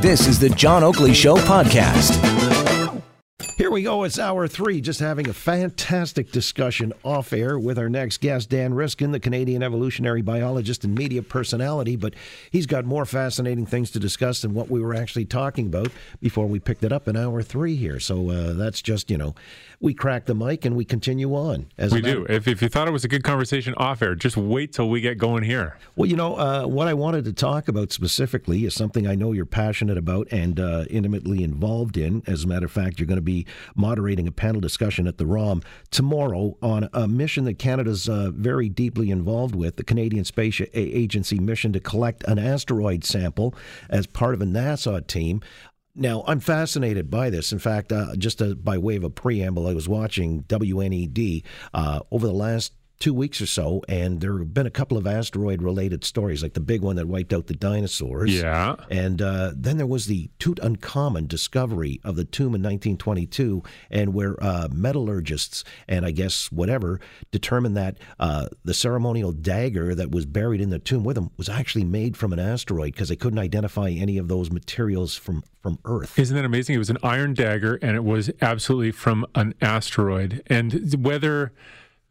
This is the John Oakley Show podcast. Here we go. It's hour three. Just having a fantastic discussion off air with our next guest, Dan Riskin, the Canadian evolutionary biologist and media personality. But he's got more fascinating things to discuss than what we were actually talking about before we picked it up in hour three here. So uh, that's just, you know, we crack the mic and we continue on. As we do. If, if you thought it was a good conversation off air, just wait till we get going here. Well, you know, uh, what I wanted to talk about specifically is something I know you're passionate about and uh, intimately involved in. As a matter of fact, you're going to be moderating a panel discussion at the ROM tomorrow on a mission that Canada's uh, very deeply involved with, the Canadian Space Agency mission to collect an asteroid sample as part of a NASA team. Now, I'm fascinated by this. In fact, uh, just uh, by way of a preamble, I was watching WNED uh, over the last two weeks or so, and there have been a couple of asteroid related stories, like the big one that wiped out the dinosaurs. Yeah. And uh, then there was the Tutankhamun discovery of the tomb in 1922, and where uh, metallurgists and I guess whatever determined that uh, the ceremonial dagger that was buried in the tomb with him was actually made from an asteroid because they couldn't identify any of those materials from, from Earth. Isn't that amazing? It was an iron dagger, and it was absolutely from an asteroid. And whether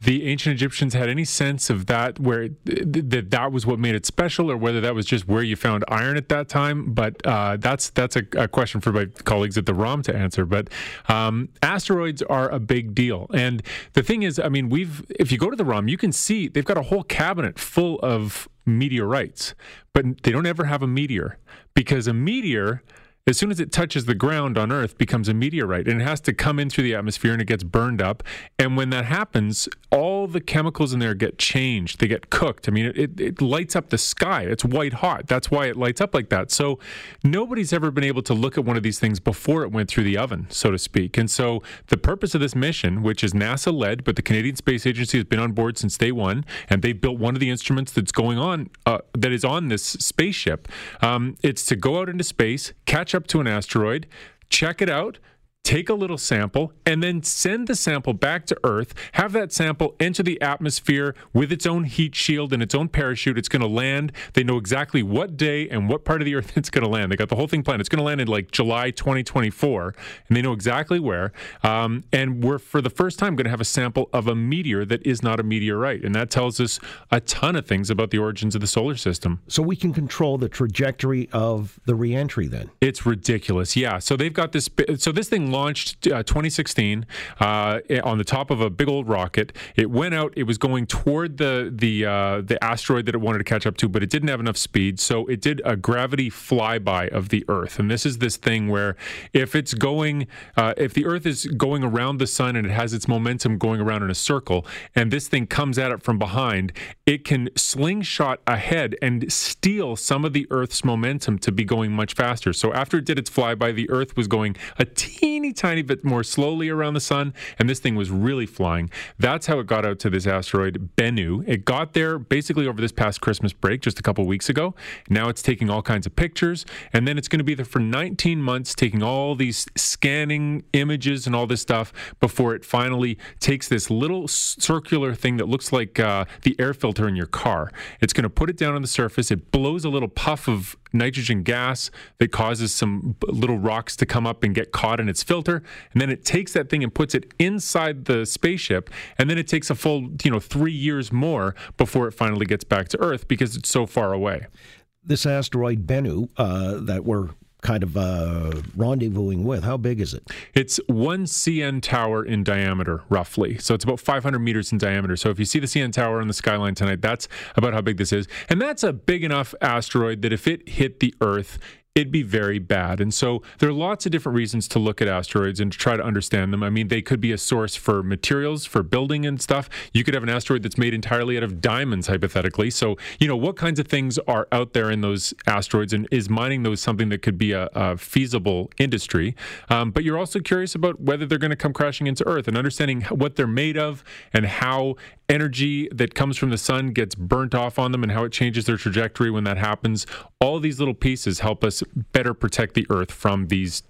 the ancient Egyptians had any sense of that, where that that was what made it special, or whether that was just where you found iron at that time. But uh, that's that's a, a, question for my colleagues at the ROM to answer. But um, asteroids are a big deal, and the thing is, I mean, we've if you go to the ROM, you can see they've got a whole cabinet full of meteorites, but they don't ever have a meteor because a meteor as soon as it touches the ground on Earth, becomes a meteorite, and it has to come in through the atmosphere and it gets burned up. And when that happens, all the chemicals in there get changed. They get cooked. I mean, it, it lights up the sky. It's white hot. That's why it lights up like that. So nobody's ever been able to look at one of these things before it went through the oven, so to speak. And so the purpose of this mission, which is NASA led, but the Canadian Space Agency has been on board since day one, and they built one of the instruments that's going on uh, that is on this spaceship. Um, it's to go out into space, catch up to an asteroid, check it out, take a little sample, and then send the sample back to Earth, have that sample enter the atmosphere with its own heat shield and its own parachute. It's going to land. They know exactly what day and what part of the Earth it's going to land. They got the whole thing planned. It's going to land in like July 2024, and they know exactly where. Um, and we're, for the first time, going to have a sample of a meteor that is not a meteorite. And that tells us a ton of things about the origins of the solar system. So we can control the trajectory of the reentry then? It's ridiculous. Yeah. So they've got this. So this thing launched uh, 2016 uh, on the top of a big old rocket. It went out. It was going toward the the uh, the asteroid that it wanted to catch up to, but it didn't have enough speed. So it did a gravity flyby of the Earth. And this is this thing where if it's going, uh, if the Earth is going around the sun and it has its momentum going around in a circle, and this thing comes at it from behind, it can slingshot ahead and steal some of the Earth's momentum to be going much faster. So after it did its flyby, the Earth was going a teeny teeny tiny bit more slowly around the sun, and this thing was really flying. That's how it got out to this asteroid, Bennu. It got there basically over this past Christmas break just a couple weeks ago. Now it's taking all kinds of pictures, and then it's going to be there for 19 months, taking all these scanning images and all this stuff before it finally takes this little circular thing that looks like uh, the air filter in your car. It's going to put it down on the surface. It blows a little puff of nitrogen gas that causes some little rocks to come up and get caught in its filter. And then it takes that thing and puts it inside the spaceship. And then it takes a full, you know, three years more before it finally gets back to Earth because it's so far away. This asteroid Bennu uh, that we're kind of uh, rendezvousing with? How big is it? It's one CN tower in diameter, roughly. So it's about 500 meters in diameter. So if you see the CN tower on the skyline tonight, that's about how big this is. And that's a big enough asteroid that if it hit the Earth, it'd be very bad. And so there are lots of different reasons to look at asteroids and to try to understand them. I mean, they could be a source for materials for building and stuff. You could have an asteroid that's made entirely out of diamonds, hypothetically. So, you know, what kinds of things are out there in those asteroids and is mining those something that could be a, a feasible industry? Um, but you're also curious about whether they're going to come crashing into Earth and understanding what they're made of and how energy that comes from the sun gets burnt off on them and how it changes their trajectory when that happens. All these little pieces help us better protect the earth from these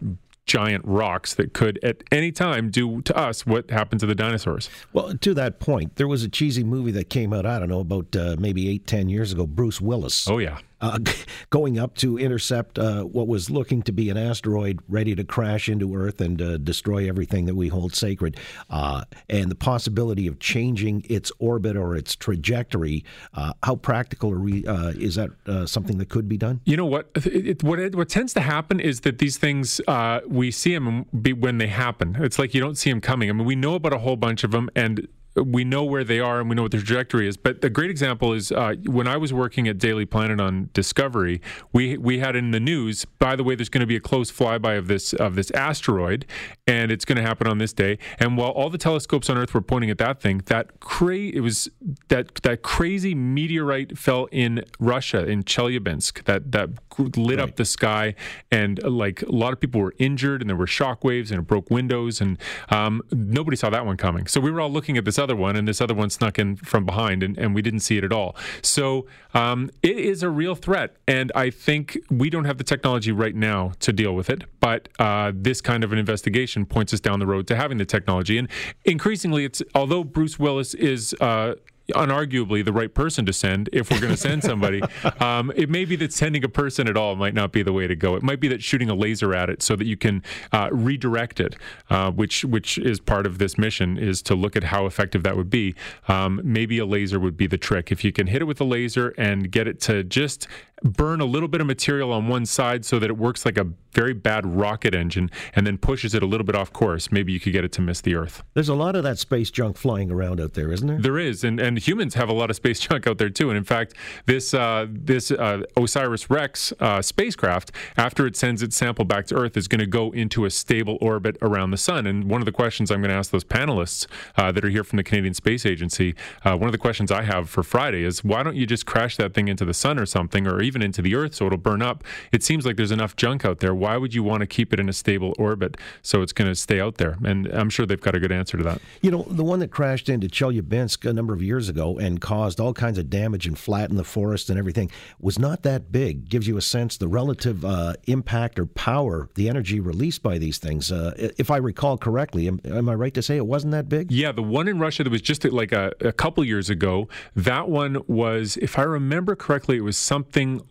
giant rocks that could at any time do to us what happened to the dinosaurs. Well, to that point, there was a cheesy movie that came out, I don't know, about uh, maybe eight, ten years ago, Bruce Willis. Oh, yeah. Uh, going up to intercept uh, what was looking to be an asteroid ready to crash into Earth and uh, destroy everything that we hold sacred, uh, and the possibility of changing its orbit or its trajectory. Uh, how practical we, uh, is that? something that could be done? You know what? It, what it, what tends to happen is that these things we see them when they happen. It's like you don't see them coming. I mean, we know about a whole bunch of them, and we know where they are and we know what their trajectory is. But a great example is uh, when I was working at Daily Planet on Discovery, we we had in the news. By the way, there's going to be a close flyby of this of this asteroid, and it's going to happen on this day. And while all the telescopes on Earth were pointing at that thing, that cra- it was that that crazy meteorite fell in Russia in Chelyabinsk that that lit right. up the sky, and like a lot of people were injured, and there were shock waves, and it broke windows, and um, nobody saw that one coming. So we were all looking at this other one, and this other one snuck in from behind, and, and we didn't see it at all. So um, it is a real threat, and I think we don't have the technology right now to deal with it. But uh, this kind of an investigation points us down the road to having the technology, and increasingly, it's although Bruce Willis is. Uh, unarguably the right person to send if we're going to send somebody. um, it may be that sending a person at all might not be the way to go. It might be that shooting a laser at it so that you can uh, redirect it, uh, which which is part of this mission is to look at how effective that would be. Um, maybe a laser would be the trick. If you can hit it with a laser and get it to just burn a little bit of material on one side so that it works like a very bad rocket engine and then pushes it a little bit off course, maybe you could get it to miss the Earth. There's a lot of that space junk flying around out there, isn't there? There is, and, and humans have a lot of space junk out there too. And in fact, this uh, this uh, OSIRIS REx uh, spacecraft, after it sends its sample back to Earth, is going to go into a stable orbit around the sun. And one of the questions I'm going to ask those panelists uh, that are here from the Canadian Space Agency, uh, one of the questions I have for Friday is why don't you just crash that thing into the sun or something, or even into the Earth so it'll burn up? It seems like there's enough junk out there. Why would you want to keep it in a stable orbit so it's going to stay out there? And I'm sure they've got a good answer to that. You know, the one that crashed into Chelyabinsk a number of years ago and caused all kinds of damage and flattened the forest and everything was not that big. Gives you a sense the relative uh, impact or power, the energy released by these things. Uh, if I recall correctly, am, am, I right to say it wasn't that big? Yeah, the one in Russia that was just like a, a couple years ago, that one was, if I remember correctly, it was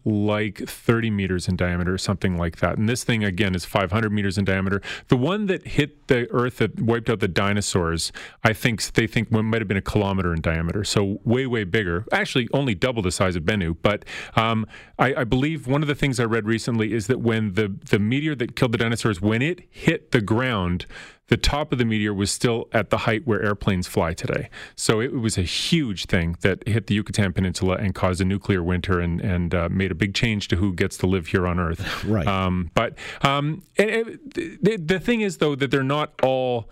like 30 meters in diameter, or something like that. And this thing, again, is 500 meters in diameter. The one that hit the Earth that wiped out the dinosaurs, I think they think might have been a kilometer in diameter. So way, way bigger. Actually, only double the size of Bennu. But um, I, I, believe one of the things I read recently is that when the, the meteor that killed the dinosaurs, when it hit the ground, the top of the meteor was still at the height where airplanes fly today. So it, was a huge thing that hit the Yucatan Peninsula and caused a nuclear winter and, and uh, made a big change to who gets to live here on Earth. right. Um, but um, and, and the, the thing is, though, that they're not all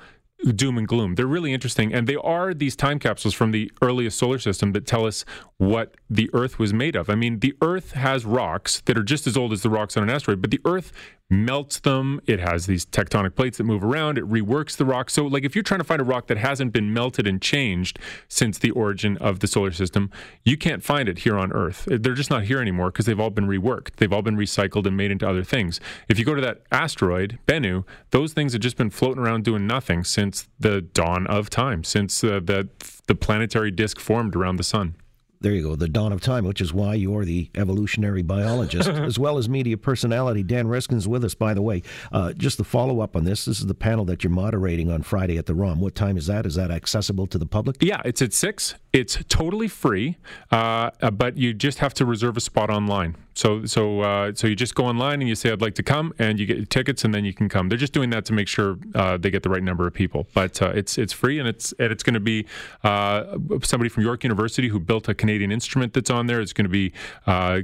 doom and gloom. They're really interesting, and they are these time capsules from the earliest solar system that tell us what the Earth was made of. I mean, the Earth has rocks that are just as old as the rocks on an asteroid, but the Earth melts them. It has these tectonic plates that move around. It reworks the rock. So, like, if you're trying to find a rock that hasn't been melted and changed since the origin of the solar system, you can't find it here on Earth. They're just not here anymore because they've all been reworked. They've all been recycled and made into other things. If you go to that asteroid, Bennu, those things have just been floating around doing nothing since the dawn of time, since uh, the, the planetary disk formed around the sun. There you go, the dawn of time, which is why you're the evolutionary biologist, as well as media personality. Dan Riskin's with us, by the way. Uh, just the follow up on this, this is the panel that you're moderating on Friday at the ROM. What time is that? Is that accessible to the public? Yeah, it's at 6. It's totally free, uh, but you just have to reserve a spot online. So so uh, so you just go online and you say I'd like to come, and you get tickets, and then you can come. They're just doing that to make sure uh, they get the right number of people. But uh, it's it's free, and it's and it's going to be uh, somebody from York University who built a Canadian instrument that's on there. It's going to be uh,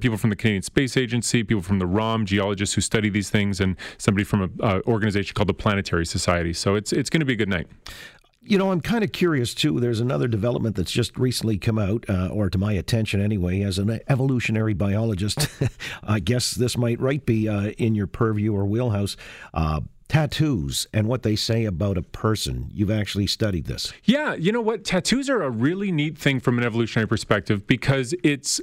people from the Canadian Space Agency, people from the ROM, geologists who study these things, and somebody from an organization called the Planetary Society. So it's it's going to be a good night. You know, I'm kind of curious too. There's another development that's just recently come out, uh, or to my attention anyway, as an evolutionary biologist. I guess this might right be uh, in your purview or wheelhouse. Uh, tattoos and what they say about a person. You've actually studied this. Yeah, you know what? Tattoos are a really neat thing from an evolutionary perspective because it's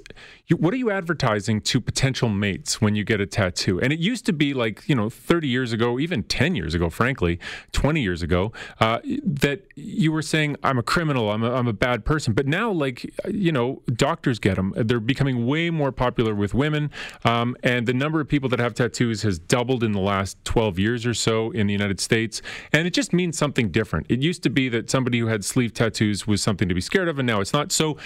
what are you advertising to potential mates when you get a tattoo? And it used to be like, you know, 30 years ago, even 10 years ago, frankly, 20 years ago, uh, that you were saying, I'm a criminal, I'm a, I'm a bad person. But now, like, you know, doctors get them. They're becoming way more popular with women. Um, and the number of people that have tattoos has doubled in the last 12 years or so in the United States. And it just means something different. It used to be that somebody who had sleeve tattoos was something to be scared of, and now it's not. So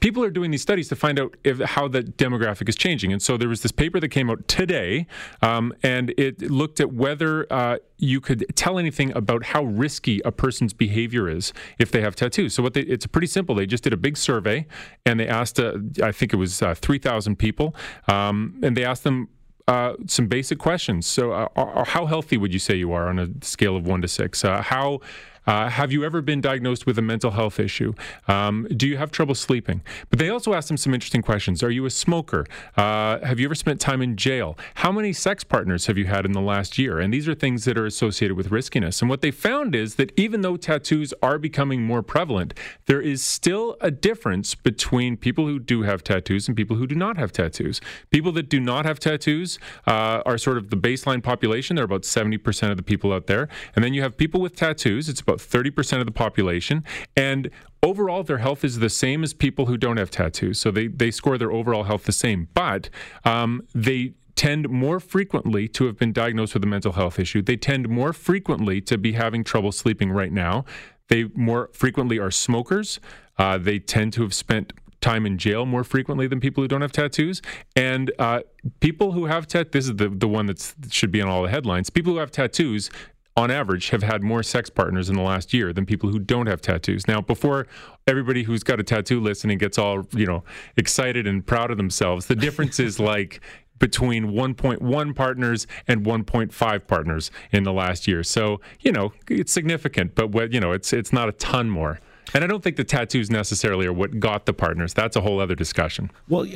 people are doing these studies to find out if, how the demographic is changing. And so there was this paper that came out today, um, and it looked at whether uh, you could tell anything about how risky a person's behavior is if they have tattoos. So what they, it's pretty simple. They just did a big survey, and they asked, uh, I think it was uh, 3,000 people, um, and they asked them uh, some basic questions. So, uh, uh, how healthy would you say you are on a scale of one to six? Uh, how uh, have you ever been diagnosed with a mental health issue? Um, do you have trouble sleeping? But they also asked them some interesting questions. Are you a smoker? Uh, have you ever spent time in jail? How many sex partners have you had in the last year? And these are things that are associated with riskiness. And what they found is that even though tattoos are becoming more prevalent, there is still a difference between people who do have tattoos and people who do not have tattoos. People that do not have tattoos uh, are sort of the baseline population. They're about 70% of the people out there. And then you have people with tattoos. It's about about 30% of the population. And overall, their health is the same as people who don't have tattoos. So they, they score their overall health the same. But um, they tend more frequently to have been diagnosed with a mental health issue. They tend more frequently to be having trouble sleeping right now. They more frequently are smokers. Uh, they tend to have spent time in jail more frequently than people who don't have tattoos. And uh, people who have tattoos, this is the, the one that should be on all the headlines. People who have tattoos on average, have had more sex partners in the last year than people who don't have tattoos. Now, before everybody who's got a tattoo listening gets all, you know, excited and proud of themselves, the difference is like between 1.1 partners and 1.5 partners in the last year. So, you know, it's significant, but you know, it's it's not a ton more. And I don't think the tattoos necessarily are what got the partners. That's a whole other discussion. Well,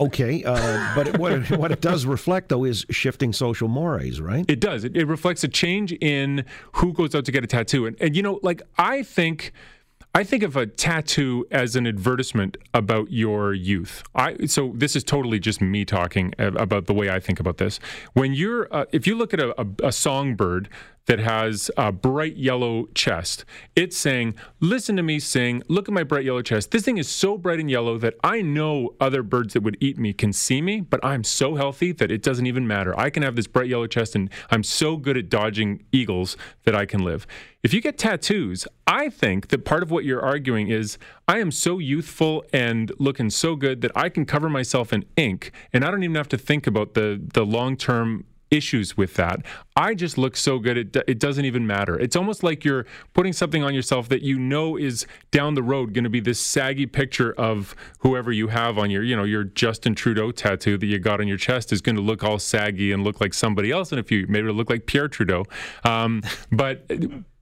okay, uh, but what it, what it does reflect though is shifting social mores, right? It does. It, it reflects a change in who goes out to get a tattoo, and, and you know, like I think. I think of a tattoo as an advertisement about your youth. I so this is totally just me talking about the way I think about this. When you're, uh, if you look at a, a, a songbird that has a bright yellow chest. It's saying, Listen to me sing. Look at my bright yellow chest. This thing is so bright and yellow that I know other birds that would eat me can see me, but I'm so healthy that it doesn't even matter. I can have this bright yellow chest and I'm so good at dodging eagles that I can live. If you get tattoos, I think that part of what you're arguing is I am so youthful and looking so good that I can cover myself in ink and I don't even have to think about the the long-term issues with that. I just look so good, it, it doesn't even matter. It's almost like you're putting something on yourself that you know is down the road going to be this saggy picture of whoever you have on your, you know, your Justin Trudeau tattoo that you got on your chest is going to look all saggy and look like somebody else in a few, maybe it'll look like Pierre Trudeau. Um, but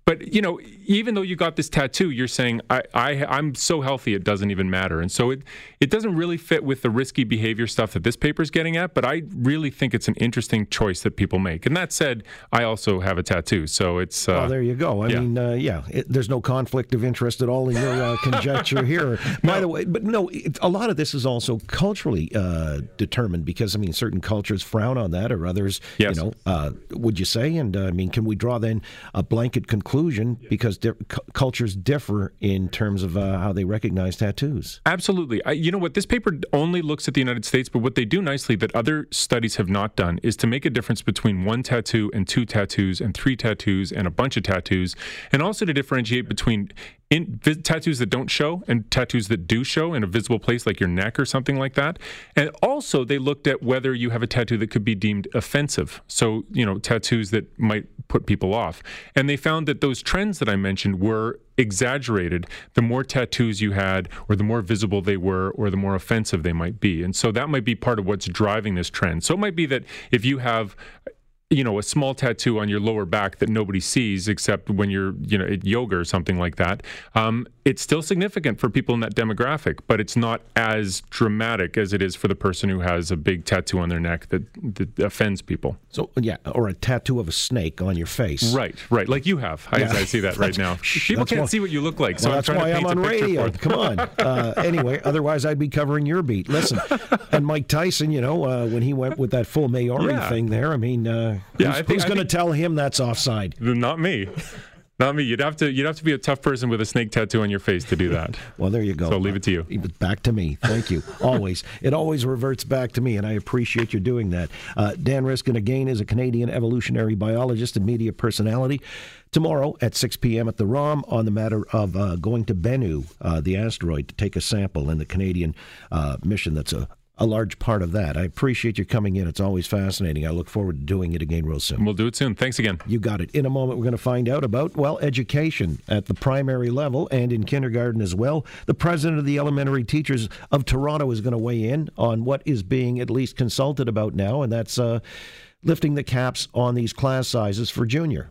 but you know, even though you got this tattoo, you're saying I, I I'm so healthy it doesn't even matter, and so it it doesn't really fit with the risky behavior stuff that this paper is getting at. But I really think it's an interesting choice that people make. And that said, I also have a tattoo, so it's. Uh, oh, there you go. I yeah. mean, uh, yeah, it, there's no conflict of interest at all in your uh, conjecture here. By the way, but no, it, a lot of this is also culturally uh, determined because I mean, certain cultures frown on that, or others, yes. you know, uh, would you say? And uh, I mean, can we draw then a blanket conclusion? Conclusion because di- cu- cultures differ in terms of uh, how they recognize tattoos. Absolutely. I, you know what? This paper only looks at the United States, but what they do nicely that other studies have not done is to make a difference between one tattoo and two tattoos and three tattoos and a bunch of tattoos, and also to differentiate between in, tattoos that don't show and tattoos that do show in a visible place like your neck or something like that. And also, they looked at whether you have a tattoo that could be deemed offensive. So, you know, tattoos that might put people off. And they found that those trends that I mentioned were exaggerated the more tattoos you had or the more visible they were or the more offensive they might be and so that might be part of what's driving this trend so it might be that if you have you know, a small tattoo on your lower back that nobody sees except when you're, you know, at yoga or something like that, um, it's still significant for people in that demographic, but it's not as dramatic as it is for the person who has a big tattoo on their neck that, that offends people. So, yeah, or a tattoo of a snake on your face. Right, right. Like you have. I, I see that right now. People can't why, see what you look like, so well, I'm that's why I'm on radio. Come on. Uh, anyway, otherwise I'd be covering your beat. Listen, and Mike Tyson, you know, uh, when he went with that full Maori Yeah. thing there, I mean, uh, Yeah, who's, I think- who's going to tell him that's offside? Not me. Not me. You'd have to you'd have to be a tough person with a snake tattoo on your face to do that. Well, there you go. So I'll leave it to you. Back to me. Thank you. always. It always reverts back to me, and I appreciate you doing that. Uh, Dan Riskin, again, is a Canadian evolutionary biologist and media personality. Tomorrow at 6 p.m. at the ROM on the matter of uh, going to Bennu, uh, the asteroid, to take a sample in the Canadian uh, mission that's a, a large part of that. I appreciate you coming in. It's always fascinating. I look forward to doing it again real soon. We'll do it soon. Thanks again. You got it. In a moment, we're going to find out about, well, education at the primary level and in kindergarten as well. The president of the elementary teachers of Toronto is going to weigh in on what is being at least consulted about now, and that's uh, lifting the caps on these class sizes for junior.